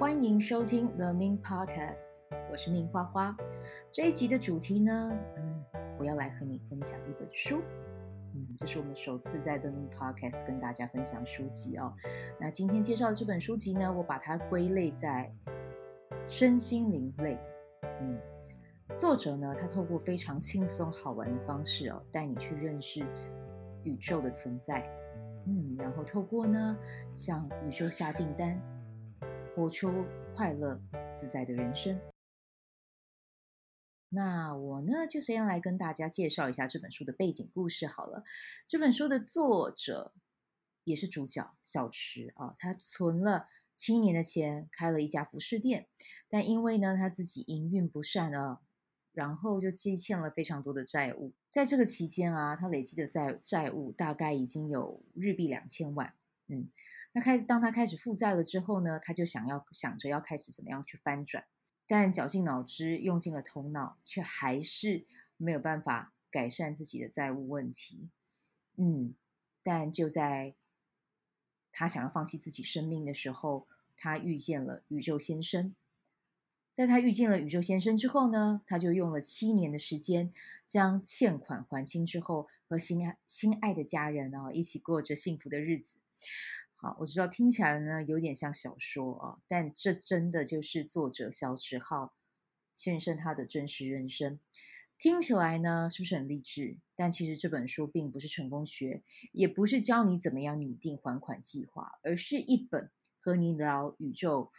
欢迎收听 The Min Podcast，我是命花花。这一集的主题呢，嗯，我要来和你分享一本书。嗯，这是我们首次在 The Min Podcast 跟大家分享书籍哦。那今天介绍的这本书籍呢，我把它归类在身心灵类。嗯，作者呢，他透过非常轻松好玩的方式哦，带你去认识宇宙的存在。嗯，然后透过呢，向宇宙下订单，活出快乐自在的人生。那我呢，就先来跟大家介绍一下这本书的背景故事好了。这本书的作者也是主角小池啊，他存了七年的钱，开了一家服饰店，但因为呢，他自己营运不善啊。然后就积欠了非常多的债务，在这个期间啊，他累积的债债务大概已经有日币两千万。嗯，那开始当他开始负债了之后呢，他就想要想着要开始怎么样去翻转，但绞尽脑汁，用尽了头脑，却还是没有办法改善自己的债务问题。嗯，但就在他想要放弃自己生命的时候，他遇见了宇宙先生。在他遇见了宇宙先生之后呢，他就用了七年的时间将欠款还清之后，和心爱心爱的家人啊一起过着幸福的日子。好，我知道听起来呢有点像小说啊，但这真的就是作者小池浩先生他的真实人生。听起来呢是不是很励志？但其实这本书并不是成功学，也不是教你怎么样拟定还款计划，而是一本和你聊宇宙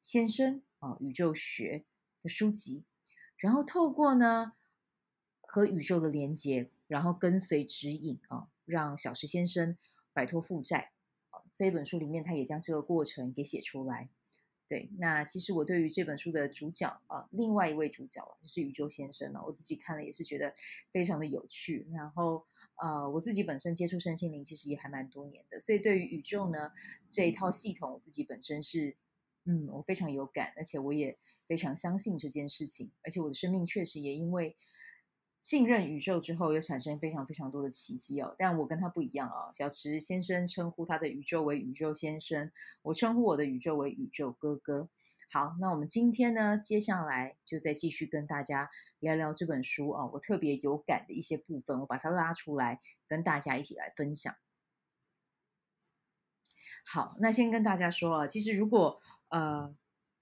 先生。啊，宇宙学的书籍，然后透过呢和宇宙的连接，然后跟随指引啊，让小池先生摆脱负债。这一本书里面，他也将这个过程给写出来。对，那其实我对于这本书的主角啊，另外一位主角啊就是宇宙先生呢，我自己看了也是觉得非常的有趣。然后呃，我自己本身接触身心灵其实也还蛮多年的，所以对于宇宙呢这一套系统，我自己本身是。嗯，我非常有感，而且我也非常相信这件事情，而且我的生命确实也因为信任宇宙之后，又产生非常非常多的奇迹哦。但我跟他不一样啊，小池先生称呼他的宇宙为宇宙先生，我称呼我的宇宙为宇宙哥哥。好，那我们今天呢，接下来就再继续跟大家聊聊这本书啊，我特别有感的一些部分，我把它拉出来跟大家一起来分享。好，那先跟大家说啊，其实如果呃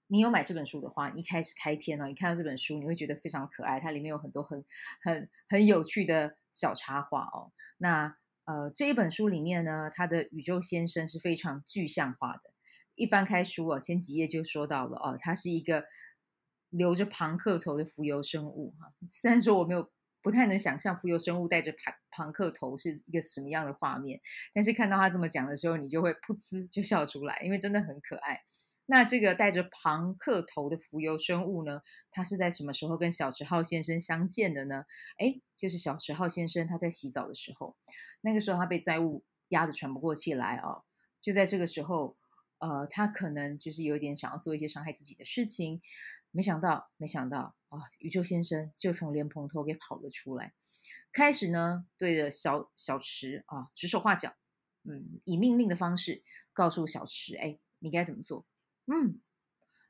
你有买这本书的话，一开始开篇呢，你看到这本书，你会觉得非常可爱，它里面有很多很很很有趣的小插画哦。那呃这一本书里面呢，它的宇宙先生是非常具象化的。一翻开书哦，前几页就说到了哦，它是一个留着庞克头的浮游生物哈。虽然说我没有。不太能想象浮游生物带着庞庞克头是一个什么样的画面，但是看到他这么讲的时候，你就会噗呲就笑出来，因为真的很可爱。那这个带着庞克头的浮游生物呢，他是在什么时候跟小池浩先生相见的呢？诶，就是小池浩先生他在洗澡的时候，那个时候他被灾物压得喘不过气来哦，就在这个时候，呃，他可能就是有点想要做一些伤害自己的事情。没想到，没想到啊！宇宙先生就从莲蓬头给跑了出来，开始呢对着小小池啊指手画脚，嗯，以命令的方式告诉小池，哎，你该怎么做？嗯，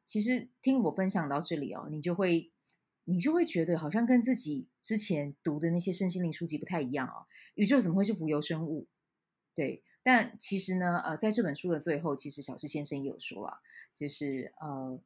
其实听我分享到这里哦，你就会你就会觉得好像跟自己之前读的那些身心灵书籍不太一样哦。宇宙怎么会是浮游生物？对，但其实呢，呃，在这本书的最后，其实小池先生也有说啊，就是呃。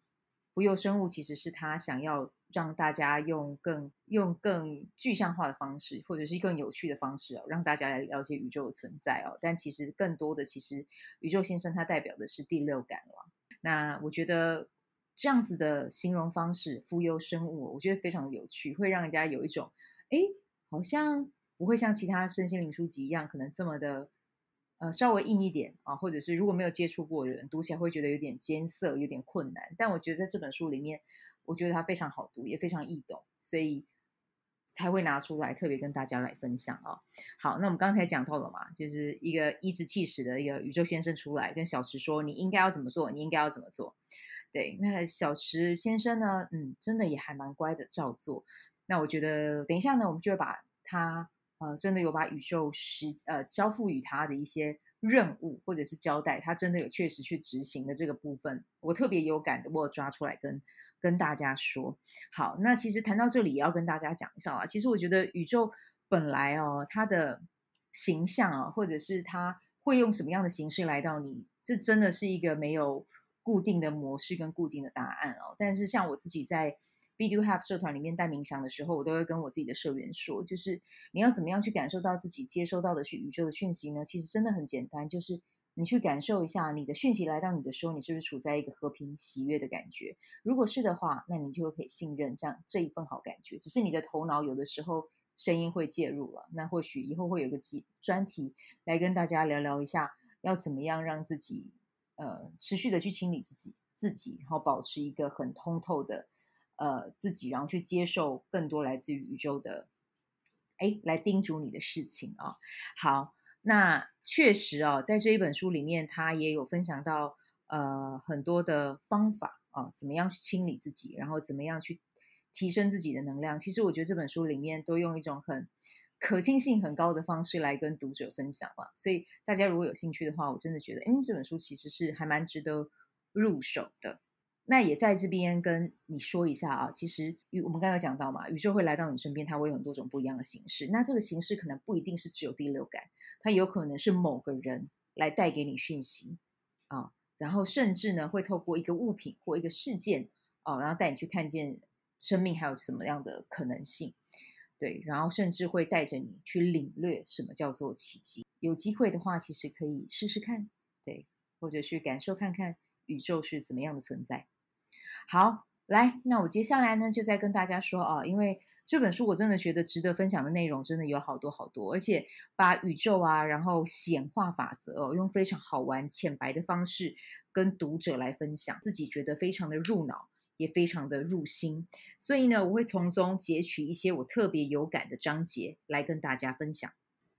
浮游生物其实是他想要让大家用更用更具象化的方式，或者是更有趣的方式哦，让大家来了解宇宙的存在哦。但其实更多的，其实宇宙先生他代表的是第六感了。那我觉得这样子的形容方式，浮游生物，我觉得非常有趣，会让人家有一种，哎，好像不会像其他身心灵书籍一样，可能这么的。呃，稍微硬一点啊，或者是如果没有接触过的人，读起来会觉得有点艰涩，有点困难。但我觉得在这本书里面，我觉得它非常好读，也非常易懂，所以才会拿出来特别跟大家来分享啊。好，那我们刚才讲到了嘛，就是一个颐指气使的一个宇宙先生出来跟小池说：“你应该要怎么做？你应该要怎么做？”对，那小池先生呢，嗯，真的也还蛮乖的，照做。那我觉得等一下呢，我们就会把他。呃，真的有把宇宙实呃交付予他的一些任务或者是交代，他真的有确实去执行的这个部分，我特别有感的，我抓出来跟跟大家说。好，那其实谈到这里，也要跟大家讲一下啊。其实我觉得宇宙本来哦，它的形象啊，或者是它会用什么样的形式来到你，这真的是一个没有固定的模式跟固定的答案哦。但是像我自己在 Be Do Have 社团里面带冥想的时候，我都会跟我自己的社员说，就是你要怎么样去感受到自己接收到的是宇宙的讯息呢？其实真的很简单，就是你去感受一下，你的讯息来到你的时候，你是不是处在一个和平喜悦的感觉？如果是的话，那你就可以信任这样这一份好感觉。只是你的头脑有的时候声音会介入了，那或许以后会有个集专题来跟大家聊聊一下，要怎么样让自己呃持续的去清理自己自己，然后保持一个很通透的。呃，自己然后去接受更多来自于宇宙的，哎，来叮嘱你的事情啊、好，那确实哦，在这一本书里面，他也有分享到呃很多的方法啊、怎么样去清理自己，然后怎么样去提升自己的能量。其实我觉得这本书里面都用一种很可信性很高的方式来跟读者分享了。所以大家如果有兴趣的话，我真的觉得，嗯，这本书其实是还蛮值得入手的。那也在这边跟你说一下啊，其实宇我们刚才讲到嘛，宇宙会来到你身边，它会有很多种不一样的形式。那这个形式可能不一定是只有第六感，它有可能是某个人来带给你讯息啊，然后甚至呢会透过一个物品或一个事件啊，然后带你去看见生命还有什么样的可能性，对，然后甚至会带着你去领略什么叫做奇迹。有机会的话，其实可以试试看，对，或者去感受看看。宇宙是怎么样的存在？好，来，那我接下来呢，就再跟大家说啊，因为这本书我真的觉得值得分享的内容真的有好多好多，而且把宇宙啊，然后显化法则哦，用非常好玩、浅白的方式跟读者来分享，自己觉得非常的入脑，也非常的入心。所以呢，我会从中截取一些我特别有感的章节来跟大家分享。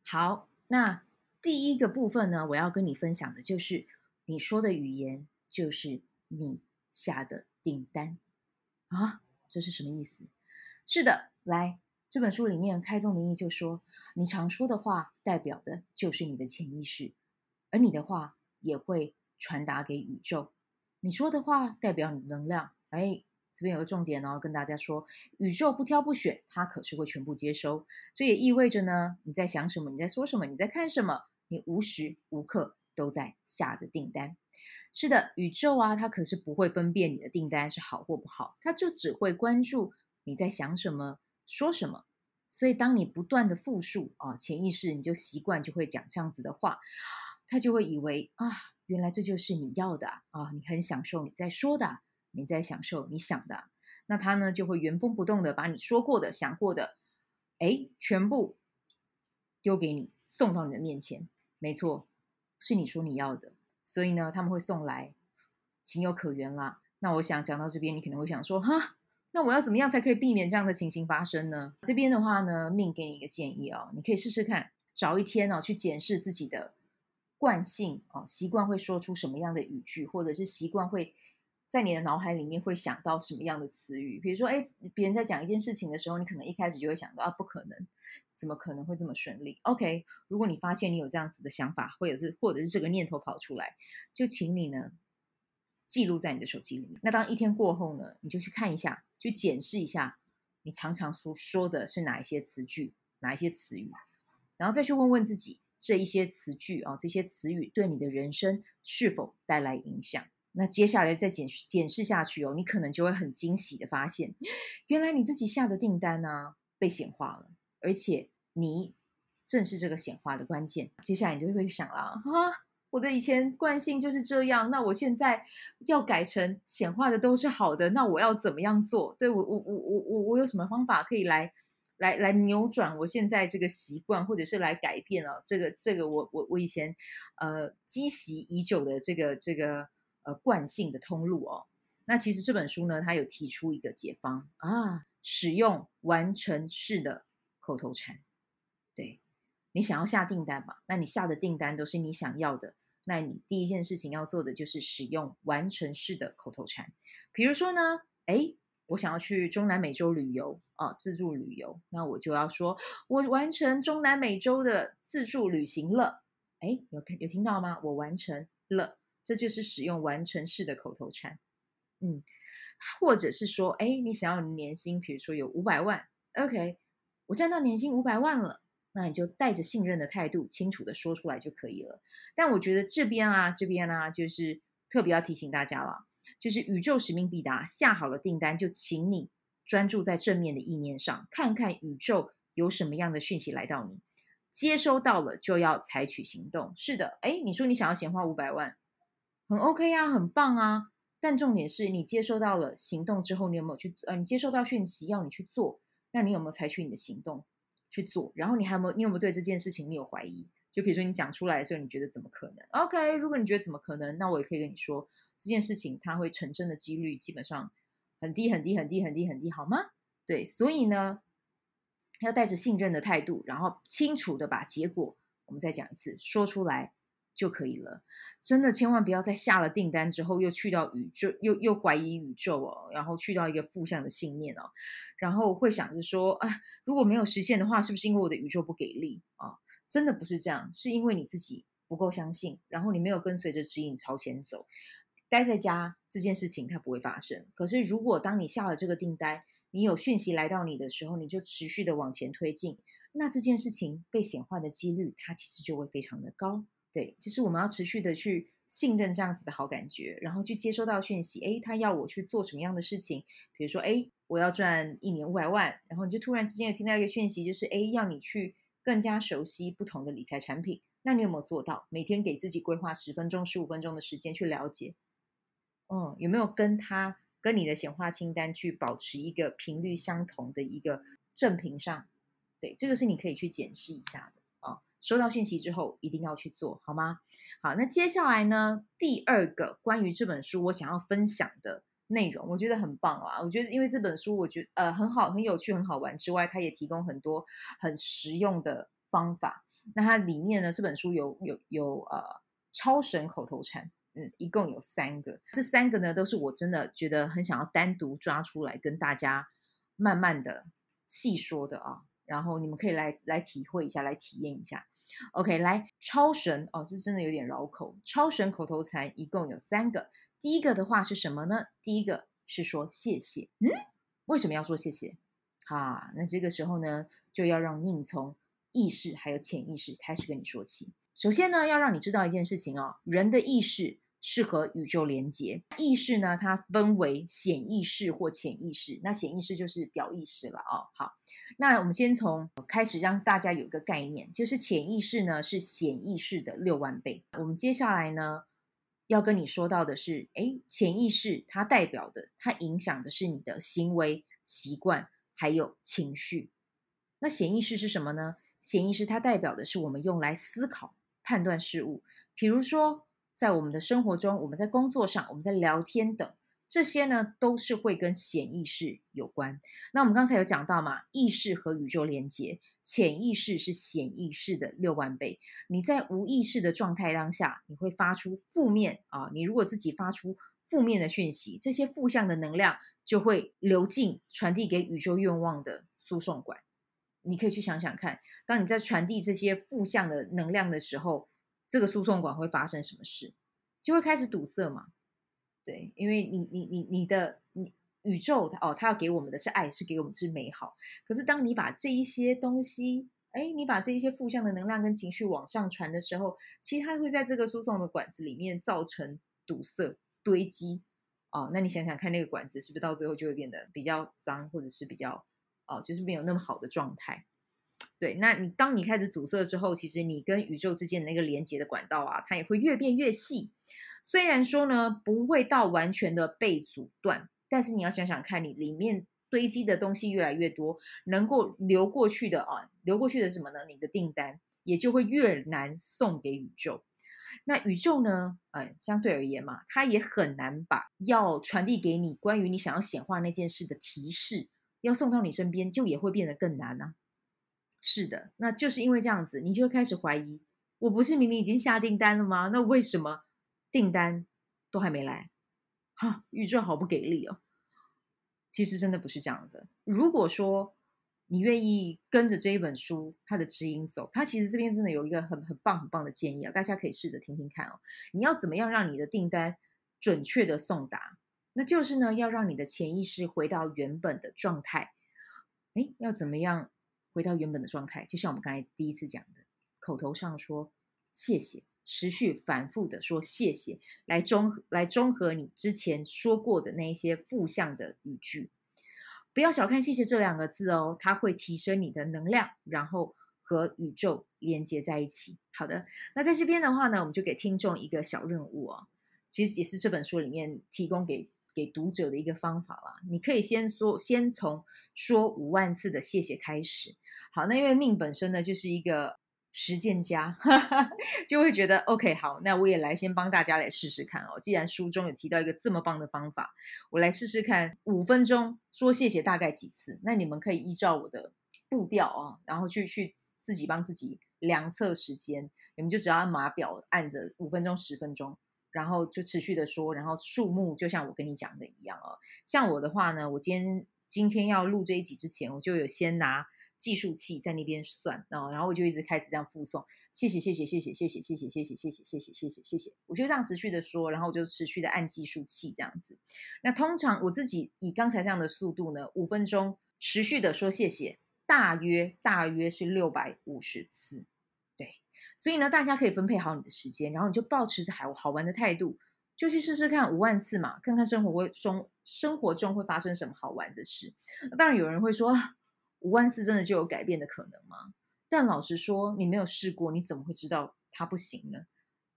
好，那第一个部分呢，我要跟你分享的就是你说的语言。就是你下的订单啊，这是什么意思？是的，来，这本书里面开宗明义就说，你常说的话代表的就是你的潜意识，而你的话也会传达给宇宙。你说的话代表你的能量。哎，这边有个重点哦，跟大家说，宇宙不挑不选，它可是会全部接收。这也意味着呢，你在想什么，你在说什么，你在看什么，你无时无刻都在下着订单。是的，宇宙啊，它可是不会分辨你的订单是好或不好，它就只会关注你在想什么、说什么。所以，当你不断的复述啊，潜意识你就习惯就会讲这样子的话，他就会以为啊，原来这就是你要的啊，你很享受你在说的，你在享受你想的，那他呢就会原封不动的把你说过的、想过的，哎，全部丢给你，送到你的面前。没错，是你说你要的。所以呢，他们会送来，情有可原啦。那我想讲到这边，你可能会想说，哈，那我要怎么样才可以避免这样的情形发生呢？这边的话呢，命给你一个建议哦，你可以试试看，找一天哦，去检视自己的惯性哦，习惯会说出什么样的语句，或者是习惯会在你的脑海里面会想到什么样的词语。比如说，哎，别人在讲一件事情的时候，你可能一开始就会想到啊，不可能。怎么可能会这么顺利？OK，如果你发现你有这样子的想法，或者是或者是这个念头跑出来，就请你呢记录在你的手机里面。那当一天过后呢，你就去看一下，去检视一下你常常说说的是哪一些词句，哪一些词语，然后再去问问自己，这一些词句啊，这些词语对你的人生是否带来影响？那接下来再检检视下去哦，你可能就会很惊喜的发现，原来你自己下的订单呢、啊、被显化了。而且你正是这个显化的关键。接下来你就会想了啊，我的以前惯性就是这样，那我现在要改成显化的都是好的，那我要怎么样做？对，我我我我我我有什么方法可以来来来扭转我现在这个习惯，或者是来改变啊？这个这个我我我以前呃积习已久的这个这个呃惯性的通路哦。那其实这本书呢，它有提出一个解方啊，使用完成式的。口头禅，对，你想要下订单嘛？那你下的订单都是你想要的，那你第一件事情要做的就是使用完成式的口头禅。比如说呢，诶，我想要去中南美洲旅游啊，自助旅游，那我就要说，我完成中南美洲的自助旅行了。哎，有有听到吗？我完成了，这就是使用完成式的口头禅。嗯，或者是说，哎，你想要年薪，比如说有五百万，OK，我赚到年薪五百万了，那你就带着信任的态度，清楚的说出来就可以了。但我觉得这边啊，这边啊，就是特别要提醒大家了，就是宇宙使命必达，下好了订单，就请你专注在正面的意念上，看看宇宙有什么样的讯息来到你，接收到了就要采取行动。是的，哎，你说你想要闲花五百万，很 OK 啊，很棒啊。但重点是你接收到了行动之后，你有没有去？呃，你接收到讯息要你去做，那你有没有采取你的行动去做？然后你还有没有？你有没有对这件事情你有怀疑？就比如说你讲出来的时候，你觉得怎么可能？OK，如果你觉得怎么可能，那我也可以跟你说，这件事情它会成真的几率基本上很低很低很低很低很低，好吗？对，所以呢，要带着信任的态度，然后清楚的把结果，我们再讲一次，说出来。就可以了，真的千万不要在下了订单之后又去到宇宙，又又怀疑宇宙哦，然后去到一个负向的信念哦，然后会想着说啊，如果没有实现的话，是不是因为我的宇宙不给力啊？真的不是这样，是因为你自己不够相信，然后你没有跟随着指引朝前走，待在家这件事情它不会发生。可是如果当你下了这个订单，你有讯息来到你的时候，你就持续的往前推进，那这件事情被显化的几率，它其实就会非常的高。对，就是我们要持续的去信任这样子的好感觉，然后去接收到讯息，诶，他要我去做什么样的事情？比如说，诶，我要赚一年五百万，然后你就突然之间有听到一个讯息，就是诶，要你去更加熟悉不同的理财产品，那你有没有做到？每天给自己规划十分钟、十五分钟的时间去了解，嗯，有没有跟他跟你的显化清单去保持一个频率相同的一个正频上？对，这个是你可以去检视一下的。收到讯息之后，一定要去做好吗？好，那接下来呢，第二个关于这本书我想要分享的内容，我觉得很棒啊！我觉得因为这本书，我觉得呃很好、很有趣、很好玩之外，它也提供很多很实用的方法。那它里面呢，这本书有有有呃超神口头禅，嗯，一共有三个。这三个呢，都是我真的觉得很想要单独抓出来跟大家慢慢的细说的啊。然后你们可以来来体会一下，来体验一下。OK，来超神哦，这真的有点绕口。超神口头禅一共有三个。第一个的话是什么呢？第一个是说谢谢。嗯，为什么要说谢谢？啊，那这个时候呢，就要让命从意识还有潜意识开始跟你说起。首先呢，要让你知道一件事情哦，人的意识。是和宇宙连接。意识呢，它分为显意识或潜意识。那显意识就是表意识了哦。好，那我们先从开始让大家有一个概念，就是潜意识呢是显意识的六万倍。我们接下来呢要跟你说到的是，诶，潜意识它代表的，它影响的是你的行为习惯还有情绪。那显意识是什么呢？显意识它代表的是我们用来思考、判断事物，比如说。在我们的生活中，我们在工作上，我们在聊天等这些呢，都是会跟显意识有关。那我们刚才有讲到嘛，意识和宇宙连接，潜意识是显意识的六万倍。你在无意识的状态当下，你会发出负面啊。你如果自己发出负面的讯息，这些负向的能量就会流进传递给宇宙愿望的输送管。你可以去想想看，当你在传递这些负向的能量的时候。这个输送管会发生什么事？就会开始堵塞嘛？对，因为你你你你的你宇宙哦，它要给我们的是爱，是给我们是美好。可是当你把这一些东西，哎，你把这一些负向的能量跟情绪往上传的时候，其实它会在这个输送的管子里面造成堵塞堆积哦。那你想想看，那个管子是不是到最后就会变得比较脏，或者是比较哦，就是没有那么好的状态？对，那你当你开始阻塞之后，其实你跟宇宙之间的那个连接的管道啊，它也会越变越细。虽然说呢，不会到完全的被阻断，但是你要想想看，你里面堆积的东西越来越多，能够流过去的啊，流过去的什么呢？你的订单也就会越难送给宇宙。那宇宙呢，嗯，相对而言嘛，它也很难把要传递给你关于你想要显化那件事的提示，要送到你身边，就也会变得更难呢、是的，那就是因为这样子，你就会开始怀疑，我不是明明已经下订单了吗？那为什么订单都还没来？哈，宇宙好不给力哦。其实真的不是这样的。如果说你愿意跟着这一本书它的指引走，它其实这边真的有一个很很棒很棒的建议啊，大家可以试着听听看哦。你要怎么样让你的订单准确的送达？那就是呢，要让你的潜意识回到原本的状态。哎，要怎么样回到原本的状态？就像我们刚才第一次讲的，口头上说谢谢，持续反复的说谢谢，来中来中和你之前说过的那一些负向的语句。不要小看“谢谢”这两个字哦，它会提升你的能量，然后和宇宙连接在一起。好的，那在这边的话呢，我们就给听众一个小任务哦，其实也是这本书里面提供给给读者的一个方法啦。你可以先说，先从说五万次的谢谢开始。好，那因为命本身呢，就是一个。实践家 就会觉得 OK 好，那我也来先帮大家来试试看哦。既然书中有提到一个这么棒的方法，我来试试看五分钟说谢谢大概几次。那你们可以依照我的步调啊，然后去去自己帮自己量测时间。你们就只要按码表按着五分钟、十分钟，然后就持续的说，然后数目就像我跟你讲的一样哦。像我的话呢，我今天今天要录这一集之前，我就有先拿。计数器在那边算，然后，然后我就一直开始这样复诵，谢谢谢谢谢谢谢谢谢谢谢谢谢谢谢谢谢谢，我就这样持续的说，然后我就持续的按计数器这样子。那通常我自己以刚才这样的速度呢，五分钟持续的说谢谢，大约大约是六百五十次，所以呢，大家可以分配好你的时间，然后你就保持着好好玩的态度，就去试试看五万次嘛，看看生活会中生活中会发生什么好玩的事。当然有人会说。五万次真的就有改变的可能吗？但老实说，你没有试过，你怎么会知道它不行呢？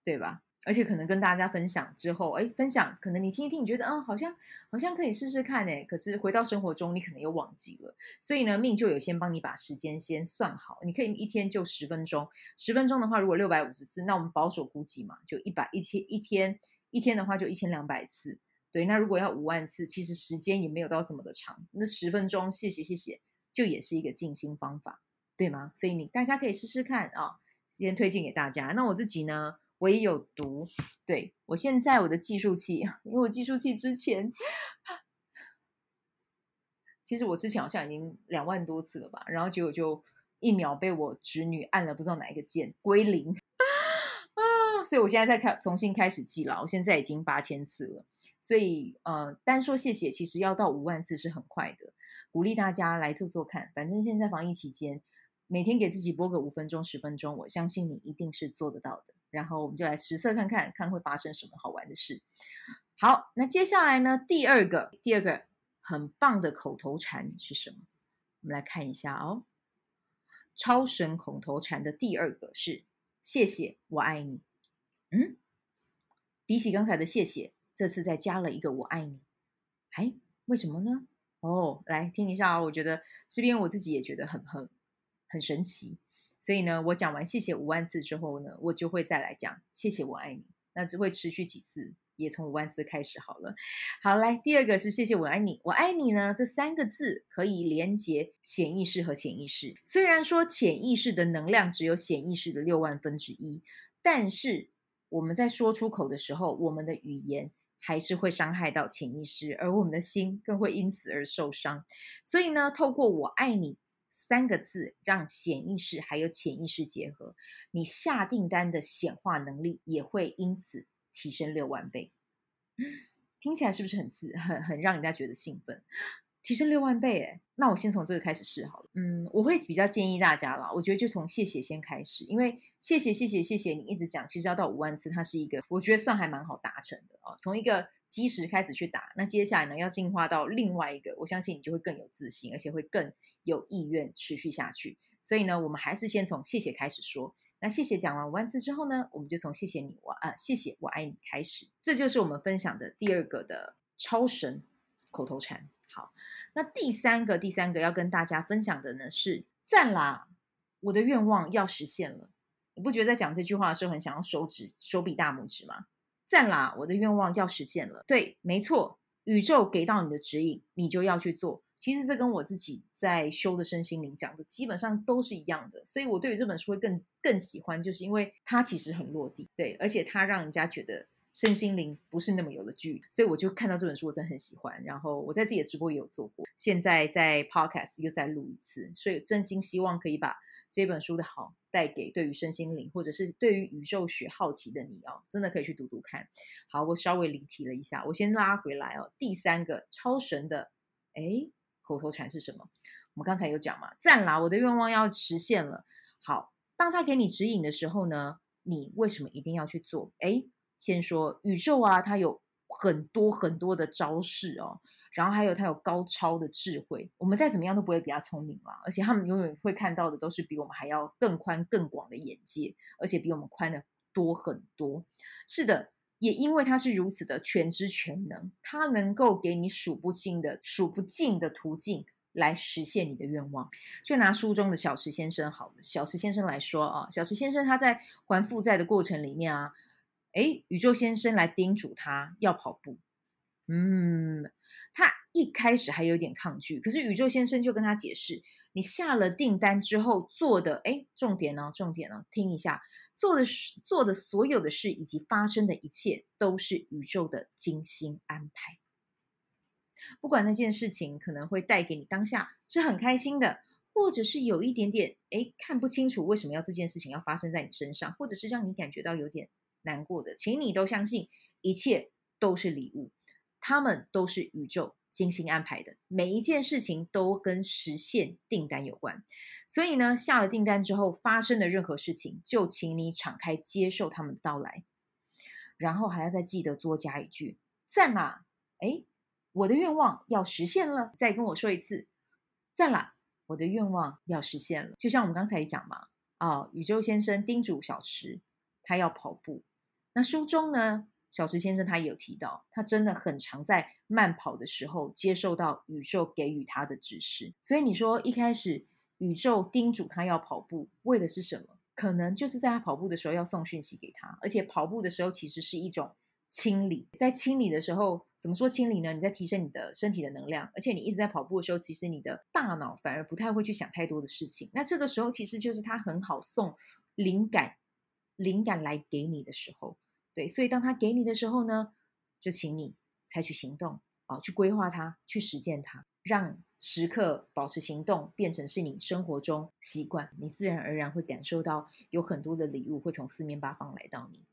对吧？而且可能跟大家分享之后，哎，分享可能你听一听，你觉得，嗯，好像好像可以试试看，哎，可是回到生活中，你可能又忘记了。所以呢，命就有先帮你把时间先算好，你可以一天就十分钟，十分钟的话，如果六百五十次，那我们保守估计嘛，就一百一千一天，一天的话就一千两百次。对，那如果要五万次，其实时间也没有到这么的长，那十分钟，谢谢谢谢。就也是一个静心方法，对吗？所以你大家可以试试看啊、先推荐给大家。那我自己呢，我也有读，对，我现在我的计数器，因为我计数器之前，其实我之前好像已经两万多次了吧，然后结果就一秒被我侄女按了不知道哪一个键归零啊，所以我现在在开重新开始记了，我现在已经八千次了，所以呃，单说谢谢，其实要到五万次是很快的。鼓励大家来做做看，反正现在防疫期间，每天给自己播个五分钟、十分钟，我相信你一定是做得到的。然后我们就来实测看看，看会发生什么好玩的事。好，那接下来呢？第二个，第二个很棒的口头禅是什么？我们来看一下哦。超神口头禅的第二个是“谢谢，我爱你”。嗯，比起刚才的谢谢，这次再加了一个“我爱你”。哎，为什么呢？哦，来听一下哦，我觉得这边我自己也觉得很很很神奇，所以呢，我讲完谢谢五万次之后呢，我就会再来讲谢谢我爱你，那只会持续几次，也从五万次开始好了。好，来第二个是谢谢我爱你，我爱你呢，这三个字可以连接显意识和潜意识。虽然说潜意识的能量只有显意识的六万分之一，但是我们在说出口的时候，我们的语言。还是会伤害到潜意识，而我们的心更会因此而受伤。所以呢，透过“我爱你”三个字，让显意识还有潜意识结合，你下订单的显化能力也会因此提升六万倍。听起来是不是很自很很让人家觉得兴奋？提升六万倍，诶，那我先从这个开始试好了。嗯，我会比较建议大家啦，我觉得就从谢谢先开始，因为谢谢谢谢谢谢你一直讲，其实要到五万次，它是一个我觉得算还蛮好达成的哦。从一个基石开始去打，那接下来呢，要进化到另外一个，我相信你就会更有自信，而且会更有意愿持续下去。所以呢，我们还是先从谢谢开始说。那谢谢讲完五万字之后呢，我们就从谢谢你我啊，谢谢我爱你开始。这就是我们分享的第二个的超神口头禅。好，那第三个，第三个要跟大家分享的呢是赞啦！我的愿望要实现了。你不觉得在讲这句话的时候很想要手指、手比大拇指吗？赞啦！我的愿望要实现了。对，没错，宇宙给到你的指引，你就要去做。其实这跟我自己在修的身心灵讲的基本上都是一样的。所以我对于这本书会更更喜欢，就是因为它其实很落地，对，而且它让人家觉得身心灵不是那么有的距离，所以我就看到这本书，我真的很喜欢。然后我在自己的直播也有做过，现在在 Podcast 又再录一次，所以真心希望可以把这本书的好带给对于身心灵或者是对于宇宙学好奇的你哦，真的可以去读读看。好，我稍微离题了一下，我先拉回来哦。第三个超神的诶口头禅是什么？我们刚才有讲嘛，赞啦，我的愿望要实现了。好，当他给你指引的时候呢，你为什么一定要去做？诶先说宇宙啊，它有很多很多的招式哦，然后还有它有高超的智慧，我们再怎么样都不会比他聪明了，而且他们永远会看到的都是比我们还要更宽更广的眼界，而且比我们宽的多很多。是的，也因为它是如此的全知全能，它能够给你数不清的数不尽的途径来实现你的愿望。就拿书中的小池先生好了，小池先生来说啊，小池先生他在还负债的过程里面啊。哎，宇宙先生来叮嘱他要跑步。嗯，他一开始还有点抗拒，可是宇宙先生就跟他解释：你下了订单之后做的，哎，重点呢，重点呢，听一下，做的做的所有的事以及发生的一切，都是宇宙的精心安排。不管那件事情可能会带给你当下是很开心的，或者是有一点点哎看不清楚为什么要这件事情要发生在你身上，或者是让你感觉到有点。难过的，请你都相信，一切都是礼物，他们都是宇宙精心安排的，每一件事情都跟实现订单有关。所以呢，下了订单之后发生的任何事情，就请你敞开接受他们的到来，然后还要再记得多加一句：赞啦！诶，我的愿望要实现了，再跟我说一次：赞啦！我的愿望要实现了。就像我们刚才讲嘛，啊，宇宙先生叮嘱小池，他要跑步。那书中呢，小池先生他也有提到，他真的很常在慢跑的时候接受到宇宙给予他的指示。所以你说一开始宇宙叮嘱他要跑步，为的是什么？可能就是在他跑步的时候要送讯息给他，而且跑步的时候其实是一种清理。在清理的时候，怎么说清理呢？你在提升你的身体的能量，而且你一直在跑步的时候，其实你的大脑反而不太会去想太多的事情。那这个时候其实就是他很好送灵感，灵感来给你的时候。对，所以当他给你的时候呢，就请你采取行动啊，去规划它，去实践它，让时刻保持行动变成是你生活中习惯，你自然而然会感受到有很多的礼物会从四面八方来到你。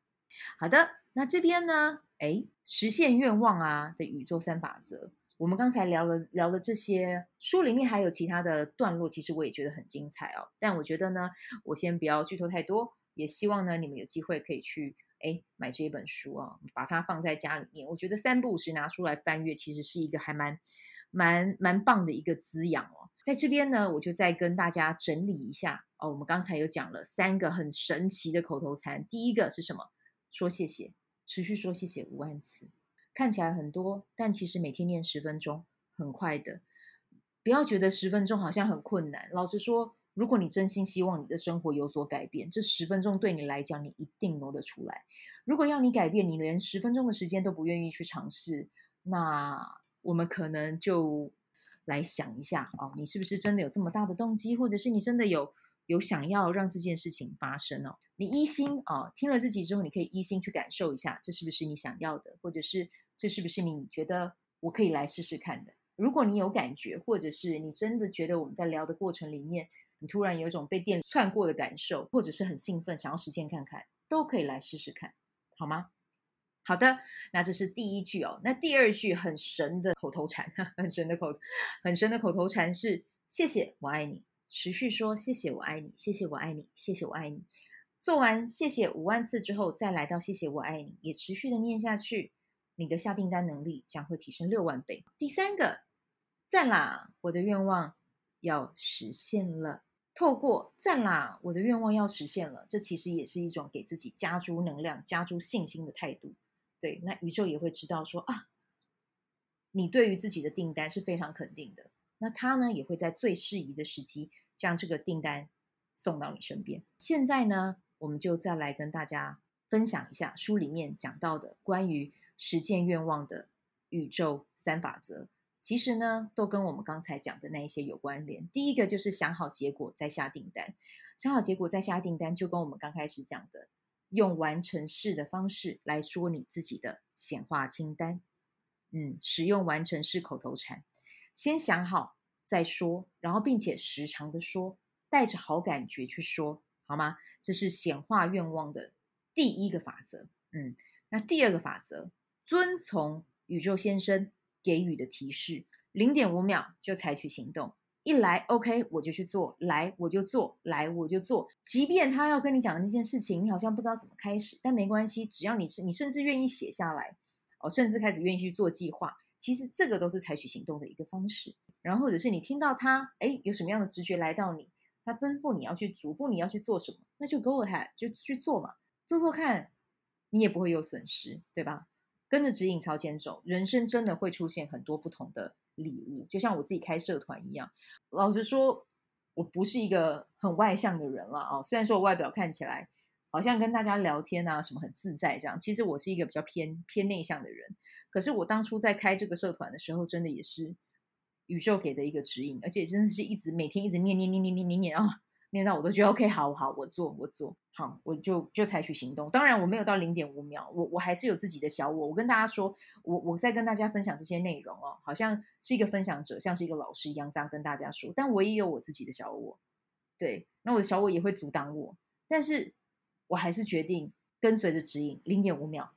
好的，那这边呢，哎，实现愿望啊的宇宙三法则，我们刚才聊了聊了这些，书里面还有其他的段落，其实我也觉得很精彩哦。但我觉得呢，我先不要剧透太多，也希望呢你们有机会可以去。哎，买这一本书啊，把它放在家里面，我觉得三不五时拿出来翻阅，其实是一个还蛮、蛮、蛮棒的一个滋养哦。在这边呢，我就再跟大家整理一下哦。我们刚才有讲了三个很神奇的口头禅，第一个是什么？说谢谢，持续说谢谢五万次，看起来很多，但其实每天念十分钟，很快的。不要觉得十分钟好像很困难，老实说。如果你真心希望你的生活有所改变，这十分钟对你来讲，你一定挪得出来。如果要你改变，你连十分钟的时间都不愿意去尝试，那我们可能就来想一下哦，你是不是真的有这么大的动机，或者是你真的有有想要让这件事情发生哦？你一心啊，听了这集之后，你可以一心去感受一下，这是不是你想要的，或者是这是不是你觉得我可以来试试看的？如果你有感觉，或者是你真的觉得我们在聊的过程里面，你突然有一种被电窜过的感受，或者是很兴奋，想要实践看看，都可以来试试看，好吗？好的，那这是第一句哦。那第二句很神的口头禅，很神的口，很神的口头禅是“谢谢我爱你”，持续说“谢谢我爱你”，谢谢我爱你，谢谢我爱你。做完谢谢五万次之后，再来到谢谢我爱你，也持续的念下去，你的下订单能力将会提升六万倍。第三个，赞啦，我的愿望要实现了。透过赞啦，我的愿望要实现了，这其实也是一种给自己加诸能量、加诸信心的态度。对，那宇宙也会知道说啊，你对于自己的订单是非常肯定的。那他呢，也会在最适宜的时机将这个订单送到你身边。现在呢，我们就再来跟大家分享一下书里面讲到的关于实践愿望的宇宙三法则。其实呢，都跟我们刚才讲的那一些有关联。第一个就是想好结果再下订单，想好结果再下订单，就跟我们刚开始讲的用完成式的方式来说你自己的显化清单。嗯，使用完成式口头禅，先想好再说，然后并且时常的说，带着好感觉去说，好吗？这是显化愿望的第一个法则。嗯，那第二个法则，遵从宇宙先生给予的提示，零点五秒就采取行动。一来，OK，我就去做；来，我就做；来，我就做。即便他要跟你讲的那件事情，你好像不知道怎么开始，但没关系，只要你是，你甚至愿意写下来，哦，甚至开始愿意去做计划，其实这个都是采取行动的一个方式。然后或者是你听到他，哎，有什么样的直觉来到你，他吩咐你要去嘱咐你要去做什么，那就 go ahead，就去做嘛，做做看，你也不会有损失，对吧？跟着指引朝前走，人生真的会出现很多不同的礼物，就像我自己开社团一样。老实说，我不是一个很外向的人了啊。虽然说我外表看起来好像跟大家聊天啊什么很自在这样，其实我是一个比较偏偏内向的人。可是我当初在开这个社团的时候，真的也是宇宙给的一个指引，而且真的是一直每天一直念念念念念念念啊。念到我都觉得 OK，好好，我做，我做好，我就就采取行动。当然，我没有到零点五秒，我我还是有自己的小我。我跟大家说，我我在跟大家分享这些内容哦，好像是一个分享者，像是一个老师一样这样跟大家说。但我也有我自己的小我，对，那我的小我也会阻挡我，但是我还是决定跟随着指引，零点五秒。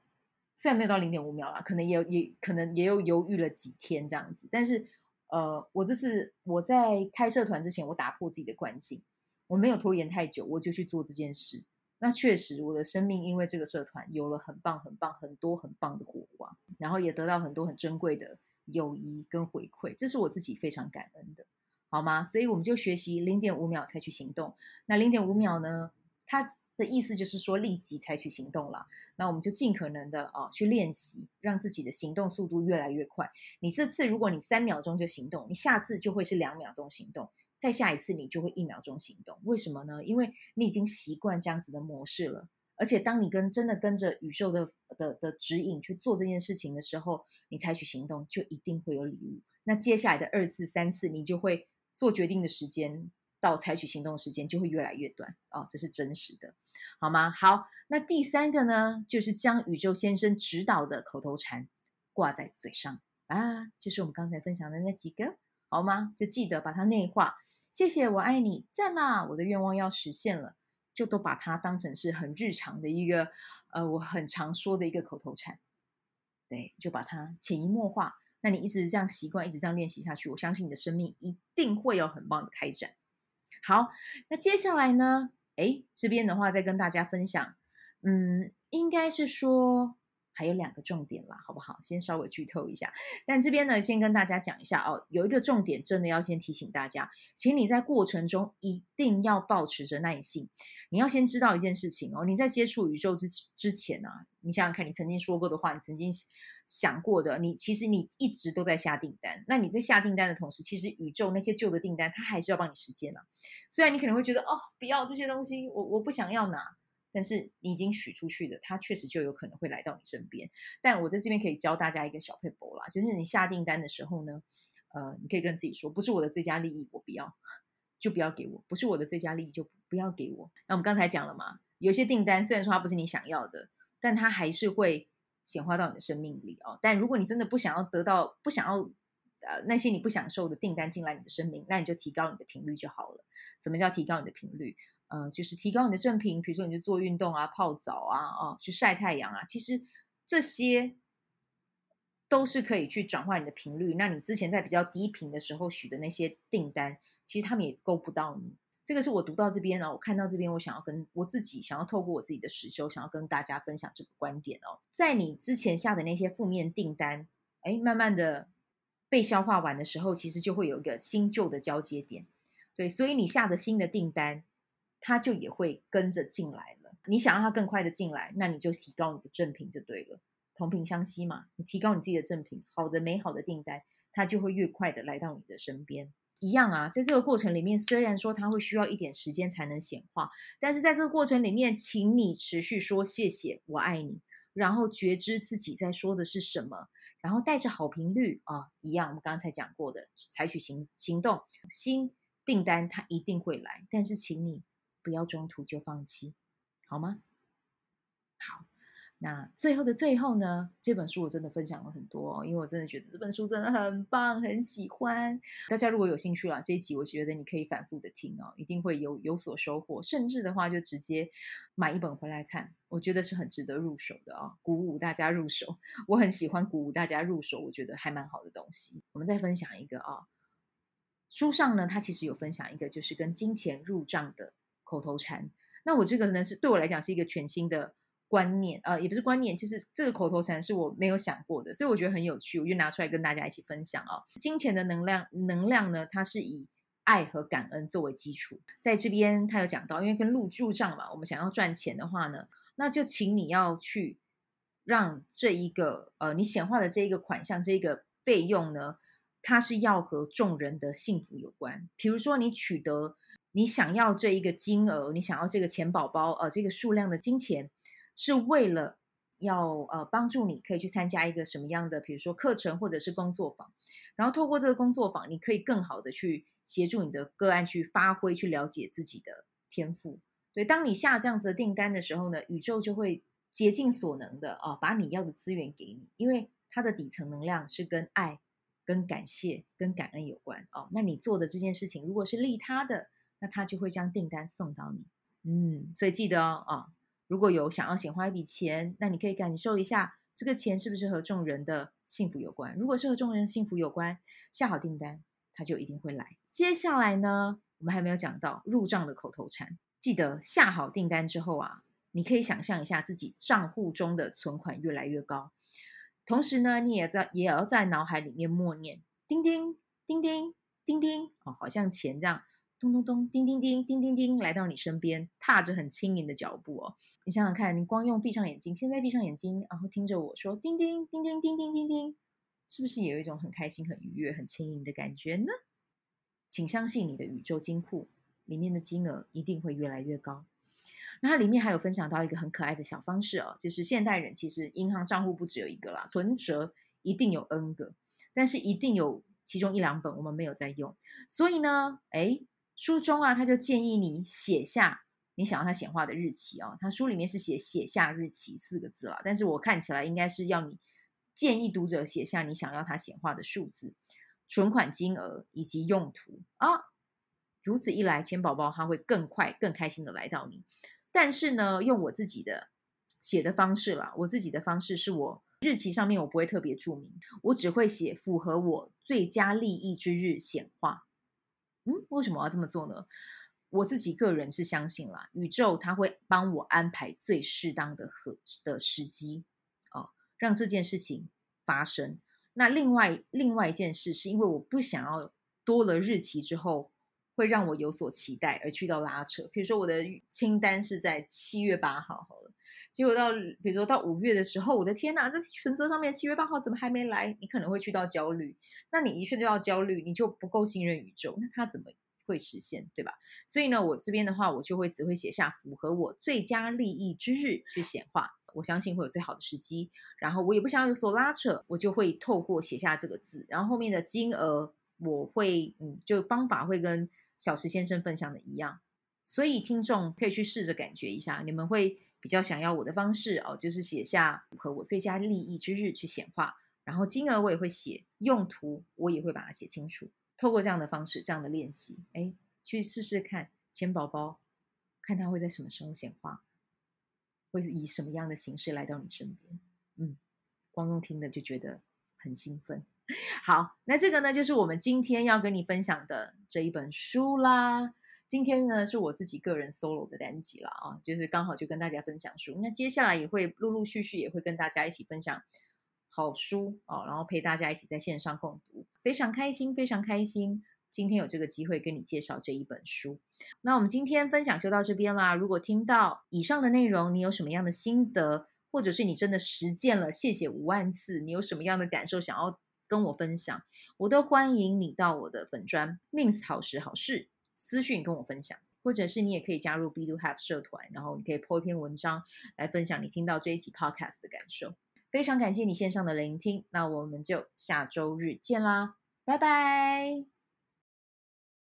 虽然没有到零点五秒啦，可能也也可能也有犹豫了几天这样子，但是呃，我这次我在开社团之前，我打破自己的惯性。我没有拖延太久，我就去做这件事。那确实，我的生命因为这个社团有了很棒、很棒、很多很棒的火花，然后也得到很多很珍贵的友谊跟回馈，这是我自己非常感恩的，好吗？所以我们就学习零点五秒采取行动。那零点五秒呢？它的意思就是说立即采取行动了。那我们就尽可能的啊去练习，让自己的行动速度越来越快。你这次如果你三秒钟就行动，你下次就会是两秒钟行动。再下一次，你就会一秒钟行动。为什么呢？因为你已经习惯这样子的模式了。而且，当你跟真的跟着宇宙的的的指引去做这件事情的时候，你采取行动，就一定会有礼物。那接下来的二次、三次，你就会做决定的时间到采取行动的时间就会越来越短。哦，这是真实的，好吗？好，那第三个呢，就是将宇宙先生指导的口头禅挂在嘴上啊，就是我们刚才分享的那几个。好吗？就记得把它内化。谢谢，我爱你，赞啦！我的愿望要实现了，就都把它当成是很日常的一个，呃，我很常说的一个口头禅。对，就把它潜移默化。那你一直这样习惯，一直这样练习下去，我相信你的生命一定会有很棒的开展。好，那接下来呢？诶，这边的话再跟大家分享，嗯，应该是说。还有两个重点啦，好不好？先稍微剧透一下，但这边呢，先跟大家讲一下哦。有一个重点，真的要先提醒大家，请你在过程中一定要保持着耐性。你要先知道一件事情哦，你在接触宇宙之之前啊，你想想看，你曾经说过的话，你曾经想过的，你其实你一直都在下订单。那你在下订单的同时，其实宇宙那些旧的订单，它还是要帮你实践啊。虽然你可能会觉得哦，不要这些东西，我我不想要拿。但是你已经许出去的，它确实就有可能会来到你身边。但我在这边可以教大家一个小撇步啦，就是你下订单的时候呢，呃，你可以跟自己说，不是我的最佳利益，我不要，就不要给我；不是我的最佳利益，就不要给我。那我们刚才讲了嘛，有些订单虽然说它不是你想要的，但它还是会显化到你的生命里哦。但如果你真的不想要得到，不想要呃那些你不享受的订单进来你的生命，那你就提高你的频率就好了。什么叫提高你的频率？呃，就是提高你的正频，比如说你去做运动啊、泡澡啊、哦，去晒太阳啊，其实这些都是可以去转换你的频率。那你之前在比较低频的时候许的那些订单，其实他们也够不到你。这个是我读到这边呢，我看到这边，我想要跟我自己想要透过我自己的实修，想要跟大家分享这个观点哦。在你之前下的那些负面订单，哎，慢慢的被消化完的时候，其实就会有一个新旧的交接点。对，所以你下的新的订单。它就也会跟着进来了。你想让它更快的进来，那你就提高你的正品就对了，同频相吸嘛。你提高你自己的正品，好的美好的订单，它就会越快的来到你的身边。一样啊，在这个过程里面，虽然说它会需要一点时间才能显化，但是在这个过程里面，请你持续说谢谢，我爱你，然后觉知自己在说的是什么，然后带着好频率啊，一样我们刚才讲过的，采取行行动，新订单它一定会来，但是请你。不要中途就放弃，好吗？好。那最后的最后呢，这本书我真的分享了很多，因为我真的觉得这本书真的很棒，很喜欢。大家如果有兴趣了，这一集我觉得你可以反复的听哦，一定会有有所收获。甚至的话，就直接买一本回来看，我觉得是很值得入手的哦，鼓舞大家入手。我很喜欢鼓舞大家入手，我觉得还蛮好的东西。我们再分享一个啊、哦，书上呢，它其实有分享一个，就是跟金钱入账的口头禅。那我这个呢，是对我来讲是一个全新的。观念，呃，也不是观念，就是这个口头禅是我没有想过的，所以我觉得很有趣，我就拿出来跟大家一起分享哦。金钱的能量，能量呢，它是以爱和感恩作为基础。在这边，他有讲到，因为跟入入账嘛，我们想要赚钱的话呢，那就请你要去让这一个，呃，你显化的这一个款项，这一个费用呢，它是要和众人的幸福有关。比如说，你取得你想要这一个金额，你想要这个钱宝宝，呃，这个数量的金钱。是为了要呃帮助你，可以去参加一个什么样的，比如说课程或者是工作坊，然后透过这个工作坊，你可以更好的去协助你的个案去发挥，去了解自己的天赋。对，当你下这样子的订单的时候呢，宇宙就会竭尽所能的哦，把你要的资源给你，因为它的底层能量是跟爱、跟感谢、跟感恩有关哦。那你做的这件事情如果是利他的，那他就会将订单送到你。嗯，所以记得哦啊。如果有想要显化一笔钱，那你可以感受一下这个钱是不是和众人的幸福有关。如果是和众人幸福有关，下好订单，他就一定会来。接下来呢，我们还没有讲到入账的口头禅。记得下好订单之后啊，你可以想象一下自己账户中的存款越来越高，同时呢，你也在也要在脑海里面默念：叮叮叮叮叮叮哦，好像钱这样。咚咚咚，叮叮叮，叮叮叮，来到你身边，踏着很轻盈的脚步哦。你想想看，你光用闭上眼睛，现在闭上眼睛，然后听着我说，叮叮叮叮叮叮叮，是不是也有一种很开心、很愉悦、很轻盈的感觉呢？请相信你的宇宙金库里面的金额一定会越来越高。那它里面还有分享到一个很可爱的小方式哦，就是现代人其实银行账户不只有一个啦，存折一定有 N 个，但是一定有其中一两本我们没有在用，所以呢，哎。书中啊，他就建议你写下你想要他显化的日期哦。他书里面是写写下日期四个字了，但是我看起来应该是要你建议读者写下你想要他显化的数字、存款金额以及用途啊。如此一来，钱宝宝他会更快、更开心的来到你。但是呢，用我自己的写的方式啦，我自己的方式是我日期上面我不会特别注明，我只会写符合我最佳利益之日显化。嗯，为什么要这么做呢？我自己个人是相信啦，宇宙它会帮我安排最适当的和的时机，哦，让这件事情发生。那另外另外一件事，是因为我不想要多了日期之后会让我有所期待而去到拉扯。比如说我的清单是在七月八号，好了，结果到比如说到五月的时候，我的天哪，这存折上面七月八号怎么还没来？你可能会去到焦虑。那你一去就要焦虑，你就不够信任宇宙，那它怎么会实现，对吧？所以呢，我这边的话，我就会只会写下符合我最佳利益之日去显化，我相信会有最好的时机。然后我也不想要有所拉扯，我就会透过写下这个字，然后后面的金额我会嗯，就方法会跟小石先生分享的一样。所以听众可以去试着感觉一下，你们会。比较想要我的方式哦，就是写下符合我最佳利益之日去显化，然后金额我也会写，用途我也会把它写清楚。透过这样的方式，这样的练习，哎，去试试看，钱宝宝，看他会在什么时候显化，会以什么样的形式来到你身边。嗯，光用听的就觉得很兴奋。好，那这个呢，就是我们今天要跟你分享的这一本书啦。今天呢，是我自己个人 solo 的单集了啊，就是刚好就跟大家分享书。那接下来也会陆陆续续也会跟大家一起分享好书啊，然后陪大家一起在线上共读，非常开心，非常开心。今天有这个机会跟你介绍这一本书。那我们今天分享就到这边啦。如果听到以上的内容，你有什么样的心得，或者是你真的实践了，谢谢五万次，你有什么样的感受想要跟我分享，我都欢迎你到我的粉专 Mins 好时好事。私讯跟我分享，或者是你也可以加入 Be Do Have 社团，然后你可以 po 一篇文章来分享你听到这一期 podcast 的感受。非常感谢你线上的聆听，那我们就下周日见啦，拜拜。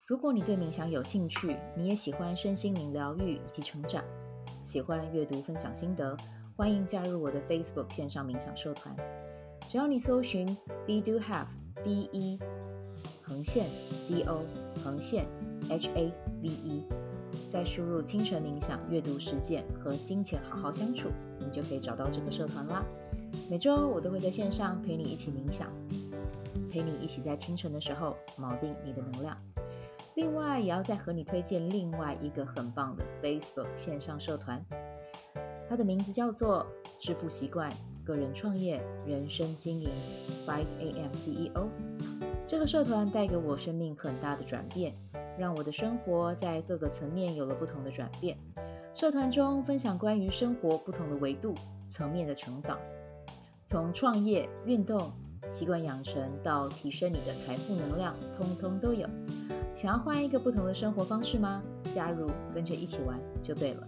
如果你对冥想有兴趣，你也喜欢身心灵疗愈以及成长，喜欢阅读分享心得。欢迎加入我的 Facebook 线上冥想社团。只要你搜寻 Be Do Have B E 横线 D O 横线 H A V E，再输入清晨冥想、阅读实践和金钱好好相处，你就可以找到这个社团啦。每周我都会在线上陪你一起冥想，陪你一起在清晨的时候锚定你的能量。另外，也要再和你推荐另外一个很棒的 Facebook 线上社团。它的名字叫做“致富习惯个人创业人生经营 Five AM CEO”。这个社团带给我生命很大的转变，让我的生活在各个层面有了不同的转变。社团中分享关于生活不同的维度层面的成长，从创业、运动、习惯养成到提升你的财富能量，通通都有。想要换一个不同的生活方式吗？加入，跟着一起玩就对了。